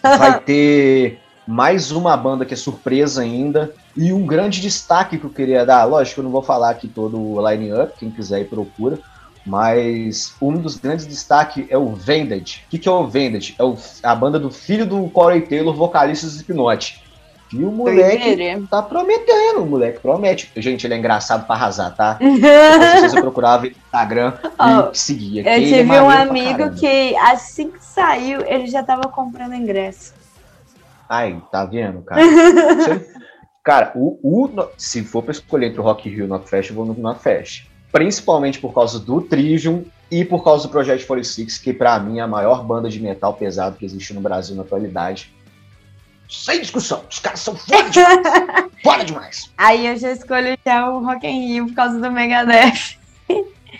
Vai ter mais uma banda que é surpresa ainda, e um grande destaque que eu queria dar, lógico, eu não vou falar aqui todo o line-up, quem quiser ir procura, mas um dos grandes destaques é o Vended. O que, que é o Vended? É o, a banda do filho do Corey Taylor, vocalista do Slipknot. E o moleque tá prometendo, o moleque promete. Gente, ele é engraçado pra arrasar, tá? Se você procurar no Instagram oh, e seguir. Eu tive é um amigo que assim que saiu, ele já tava comprando ingresso. Ai, tá vendo, cara? Cara, o, o, se for para escolher entre o Rock Hill e o Knockfest, eu vou no Knockfest. Principalmente por causa do Trivium e por causa do Project 46, que para mim é a maior banda de metal pesado que existe no Brasil na atualidade. Sem discussão, os caras são foda demais. foda demais. Aí eu já escolho já o Rock in Rio por causa do Megadeth.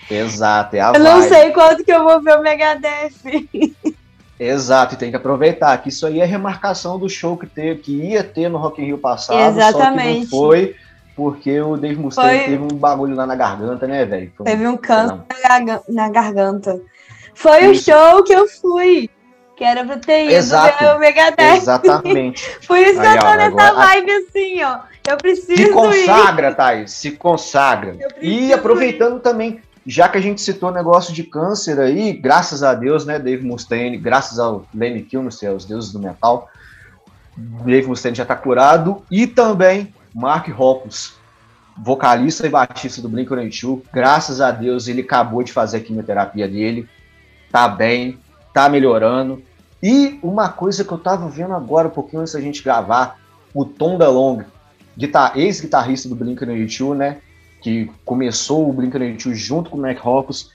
Exato, é a Eu não sei quanto que eu vou ver o Megadeth. Exato, e tem que aproveitar que isso aí é remarcação do show que, teve, que ia ter no Rock in Rio passado, Exatamente. só que não foi, porque o Dave Mustaine foi... teve um bagulho lá na garganta, né, velho? Teve um câncer na garganta. Foi isso. o show que eu fui, que era pra ter ido Exato. ver o Megadeth. Exatamente. Por isso que eu tô nessa agora... vibe assim, ó. Eu preciso Se consagra, ir. Thaís, se consagra. E aproveitando ir. também, já que a gente citou negócio de câncer aí, graças a Deus, né, Dave Mustaine, graças ao Lenny Kilmister, os deuses do metal, Dave Mustaine já está curado, e também Mark Hoppus, vocalista e baixista do Blink-182, graças a Deus ele acabou de fazer a quimioterapia dele, tá bem, tá melhorando, e uma coisa que eu tava vendo agora, um pouquinho antes da gente gravar, o Tom DeLonge, ex-guitarrista do Blink-182, né, que começou o Blink-182 junto com o Mac Hoppus,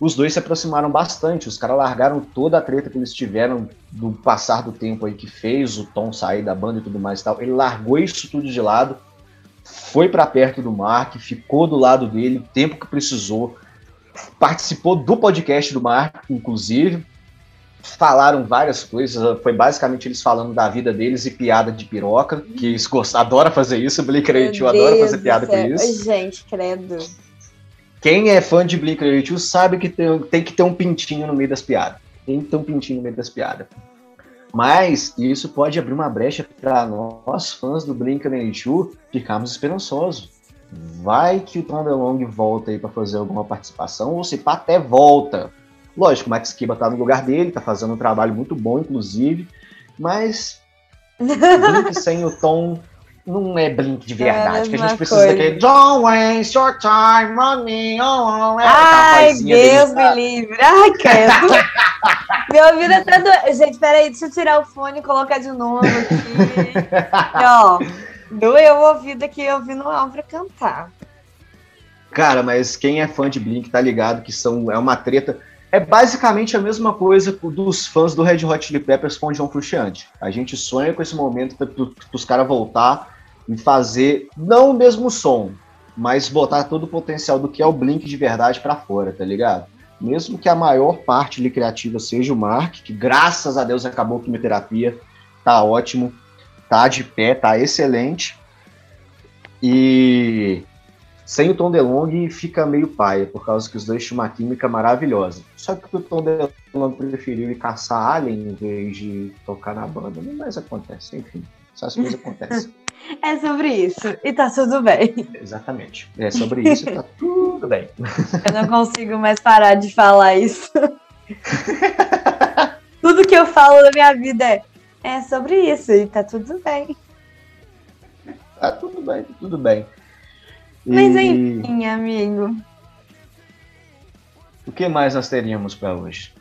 os dois se aproximaram bastante, os caras largaram toda a treta que eles tiveram do passar do tempo aí que fez o Tom sair da banda e tudo mais e tal. Ele largou isso tudo de lado, foi para perto do Mark, ficou do lado dele o tempo que precisou, participou do podcast do Mark, inclusive, falaram várias coisas. Foi basicamente eles falando da vida deles e piada de piroca, que eles adoram fazer isso. O Blink-182 adora fazer piada com isso. Gente, credo. Quem é fã de Blink-182 sabe que tem, tem que ter um pintinho no meio das piadas. Tem que ter um pintinho no meio das piadas. Mas isso pode abrir uma brecha para nós, fãs do Blink-182, ficarmos esperançosos. Vai que o Tom DeLonge volta aí para fazer alguma participação, ou se pá, até volta Lógico, o Max Kiba tá no lugar dele, tá fazendo um trabalho muito bom, inclusive, mas Blink sem o tom não é Blink de verdade, é que a gente precisa coisa. daquele Don't waste your time running on. É Ai, Deus me livre. Ai, credo. Meu ouvido até do... Gente, peraí, deixa eu tirar o fone e colocar de novo aqui. e, ó, doeu o ouvido aqui ouvindo o Álvaro cantar. Cara, mas quem é fã de Blink tá ligado que são, é uma treta é basicamente a mesma coisa dos fãs do Red Hot Chili Peppers com o John Frusciante. A gente sonha com esse momento para os caras voltar e fazer, não o mesmo som, mas botar todo o potencial do que é o Blink de verdade para fora, tá ligado? Mesmo que a maior parte ali criativa seja o Mark, que graças a Deus acabou a quimioterapia, tá ótimo, tá de pé, tá excelente. E sem o Tom DeLonge fica meio paia, por causa que os dois tinham uma química maravilhosa. Só que o Tom DeLonge preferiu ir caçar Alien em vez de tocar na banda. Não mais acontece, enfim. Essas coisas acontecem. É sobre isso. E tá tudo bem. Exatamente. É sobre isso e tá tudo bem. Eu não consigo mais parar de falar isso. tudo que eu falo na minha vida é, é sobre isso e tá tudo bem. Tá tudo bem, tá tudo bem. Mas enfim, amigo. O que mais nós teríamos para hoje?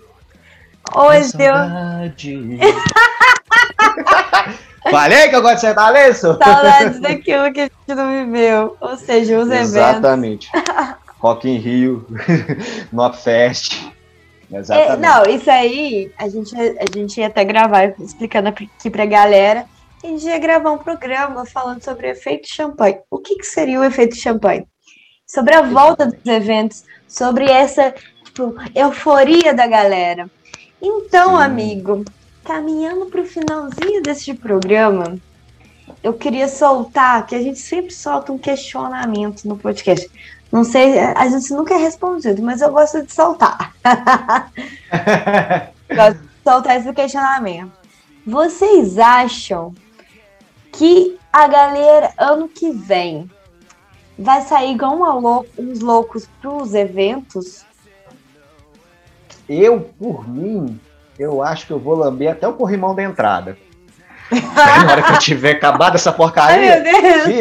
Hoje eu. Falei que eu gosto de sertanejo? Saudades daquilo que a gente não viveu. Ou seja, os Exatamente. eventos. Exatamente. Rock in Rio, Notfest. Exatamente. É, não, isso aí a gente, a gente ia até gravar explicando aqui pra galera a gente ia gravar um programa falando sobre o efeito champanhe. O que, que seria o efeito champanhe? Sobre a volta dos eventos, sobre essa tipo, euforia da galera. Então, Sim. amigo, caminhando para o finalzinho deste programa, eu queria soltar, que a gente sempre solta um questionamento no podcast. Não sei, a gente nunca é respondido, mas eu gosto de soltar. gosto de soltar esse questionamento. Vocês acham que a galera, ano que vem, vai sair igual uns loucos para os eventos? Eu, por mim, eu acho que eu vou lamber até o corrimão da entrada. na hora que eu tiver acabado essa porcaria,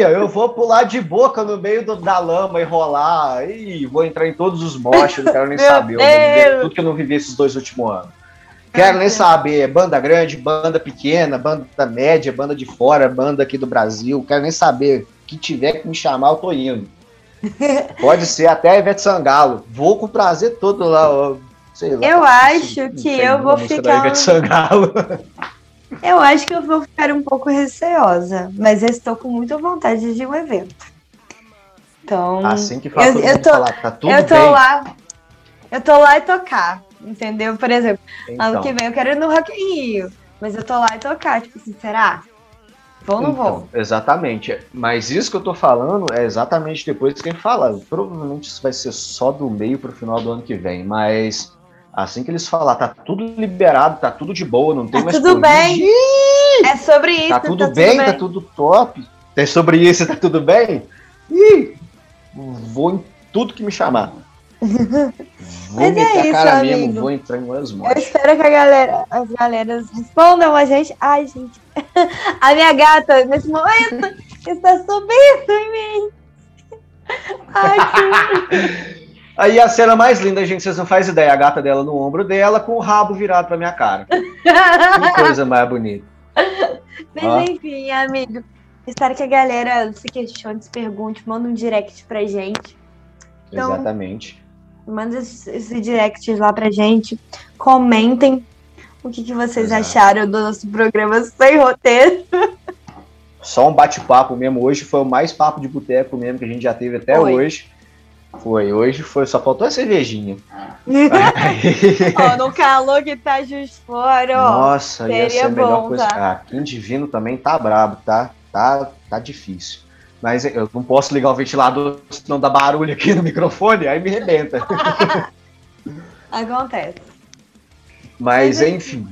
eu vou pular de boca no meio do, da lama e rolar. E vou entrar em todos os mochos, não quero nem saber. Viver tudo que eu não vivi esses dois últimos anos. Quero nem saber, é banda grande, banda pequena, banda média, banda de fora, banda aqui do Brasil. Quero nem saber. Que tiver que me chamar, eu tô indo. Pode ser até a Ivete Sangalo. Vou com prazer todo lá. Sei lá. Eu acho que eu vou ficar. Eu acho que eu vou ficar um pouco receosa, mas eu estou com muita vontade de um evento. Então. Assim que fala, eu, eu tô, falar, tá tudo eu tô bem. lá eu tô lá e tocar, entendeu? Por exemplo, então. ano que vem eu quero ir no Rock in Rio, mas eu tô lá e tocar, tipo assim, será? Vou ou não então, vou? Exatamente. Mas isso que eu tô falando é exatamente depois que ele fala. Provavelmente isso vai ser só do meio pro final do ano que vem, mas assim que eles falar, tá tudo liberado, tá tudo de boa, não tem tá mais tudo bem. É sobre isso. Tá tudo, tá bem, tudo bem, tá tudo top. É sobre isso, tá tudo bem? Ih, vou em tudo que me chamar. Vou Mas é isso, amigo. mesmo, vou entrar em umas Eu espero que a galera, as galeras respondam a gente. Ai, gente. A minha gata, nesse momento, está subindo em mim. Ai. Aí a cena mais linda, gente, vocês não fazem ideia. A gata dela no ombro dela, com o rabo virado pra minha cara. que coisa mais bonita. Mas ah. enfim, amigo. Espero que a galera se questione, se pergunte, manda um direct pra gente. Então, Exatamente. Manda esse direct lá pra gente. Comentem o que, que vocês Exato. acharam do nosso programa sem roteiro. Só um bate-papo mesmo. Hoje foi o mais papo de boteco mesmo que a gente já teve até foi. hoje. Foi, hoje foi, só faltou a cervejinha. ó, no calor que tá justo fora, ó. Nossa, ia ser a melhor bom, coisa. Tá? Ah, Kim Divino também tá brabo, tá? Tá, tá difícil. Mas eu não posso ligar o ventilador, senão dá barulho aqui no microfone, aí me rebenta. Acontece. Mas, enfim.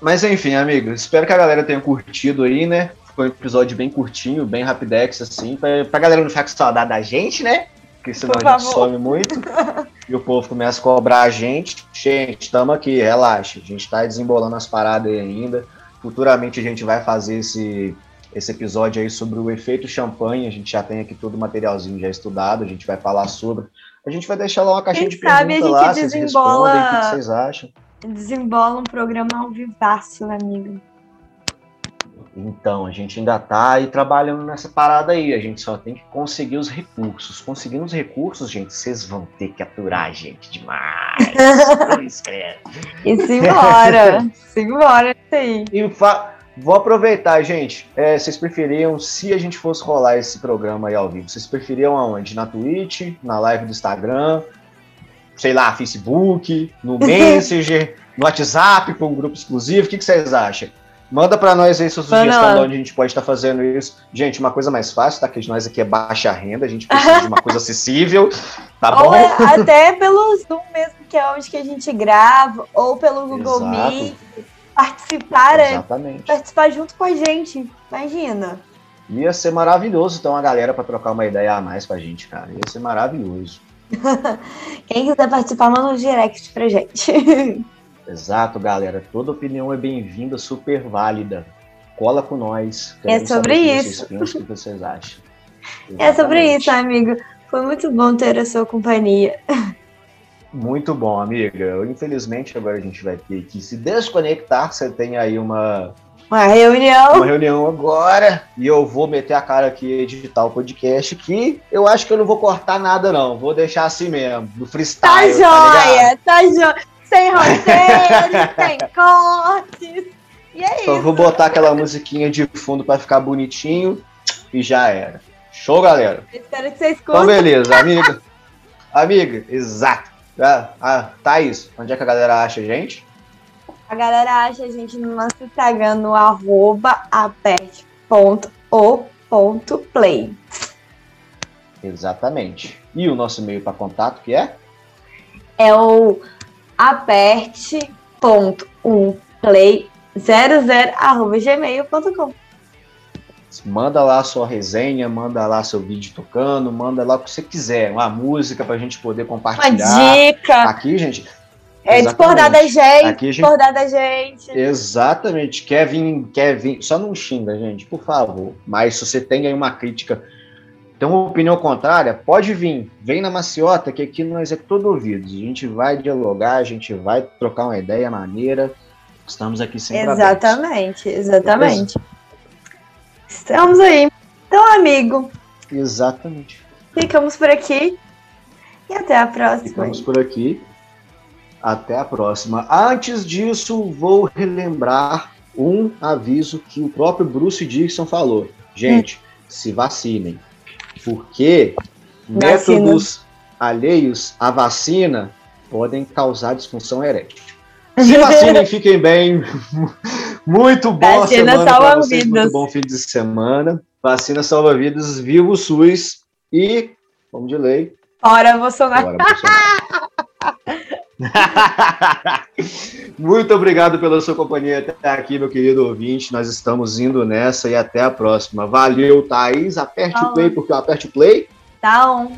Mas enfim, amigos, espero que a galera tenha curtido aí, né? Foi um episódio bem curtinho, bem rapidex, assim, pra, pra galera não ficar com saudade da gente, né? Porque senão Por a gente some muito e o povo começa a cobrar a gente. Gente, estamos aqui, relaxa. A gente está desembolando as paradas aí ainda. Futuramente a gente vai fazer esse esse episódio aí sobre o efeito champanhe. A gente já tem aqui todo o materialzinho já estudado, a gente vai falar sobre. A gente vai deixar lá uma caixinha Quem de sabe perguntas lá, vocês respondem, o que vocês acham. Desembola um programa ao vivaço, amigo. Então, a gente ainda está aí trabalhando nessa parada aí. A gente só tem que conseguir os recursos. Conseguindo os recursos, gente, vocês vão ter que aturar a gente demais. e simbora. simbora, isso aí. E fa Vou aproveitar, gente. É, vocês preferiam, se a gente fosse rolar esse programa aí ao vivo, vocês preferiam aonde? Na Twitch, na live do Instagram, sei lá, Facebook, no Messenger, no WhatsApp, com um grupo exclusivo? O que, que vocês acham? Manda para nós aí sua sugestão de onde a gente pode estar tá fazendo isso. Gente, uma coisa mais fácil, tá? Que nós aqui é baixa renda, a gente precisa de uma coisa acessível, tá bom? É, até pelo Zoom mesmo, que é onde que a gente grava, ou pelo Google Exato. Meet participar, é Exatamente. participar junto com a gente. Imagina. Ia ser maravilhoso ter uma galera para trocar uma ideia a mais com a gente, cara. Ia ser maravilhoso. Quem quiser participar, manda um direct pra gente. Exato, galera. Toda opinião é bem-vinda, super válida. Cola com nós. É sobre isso. O que vocês acham. Exatamente. É sobre isso, amigo. Foi muito bom ter a sua companhia. Muito bom, amiga. Infelizmente, agora a gente vai ter que se desconectar. Você tem aí uma. Uma reunião. Uma reunião agora. E eu vou meter a cara aqui e editar o podcast. Que eu acho que eu não vou cortar nada, não. Vou deixar assim mesmo, no freestyle. Tá, tá joia, tá, tá joia. Sem roteiro, sem cortes. E é Só isso. vou botar aquela musiquinha de fundo para ficar bonitinho. E já era. Show, galera. espero que vocês curtam. Então, beleza, amiga. amiga, exato. Ah, ah, Thaís, onde é que a galera acha a gente? A galera acha a gente no nosso Instagram no arroba aperte.o.play. Exatamente. E o nosso e-mail para contato que é? É o aperte.1play00 Manda lá a sua resenha, manda lá seu vídeo tocando, manda lá o que você quiser, uma música para a gente poder compartilhar. Uma dica. Aqui, gente. É discordar da gente, Aqui, discordar da gente. Exatamente. Quer vir, quer vir. Só não xinga, gente, por favor. Mas se você tem aí uma crítica, tem uma opinião contrária, pode vir. Vem na maciota, que aqui nós é todo ouvidos. A gente vai dialogar, a gente vai trocar uma ideia maneira. Estamos aqui sempre Exatamente, abertos. exatamente. Beleza? Estamos aí. Então, amigo. Exatamente. Ficamos por aqui. E até a próxima. Ficamos por aqui. Até a próxima. Antes disso, vou relembrar um aviso que o próprio Bruce Dixon falou. Gente, hum. se vacinem. Porque vacina. métodos alheios à vacina podem causar disfunção erétil. Se vacinem, fiquem bem. Muito bom Vacina semana salva vocês, vidas. muito bom fim de semana. Vacina salva vidas, viva o SUS e, como de lei, Fora Bolsonaro. Fora Bolsonaro. Muito obrigado pela sua companhia até aqui, meu querido ouvinte. Nós estamos indo nessa e até a próxima. Valeu, Thaís. Aperte o play, porque eu aperte o play. Tá on.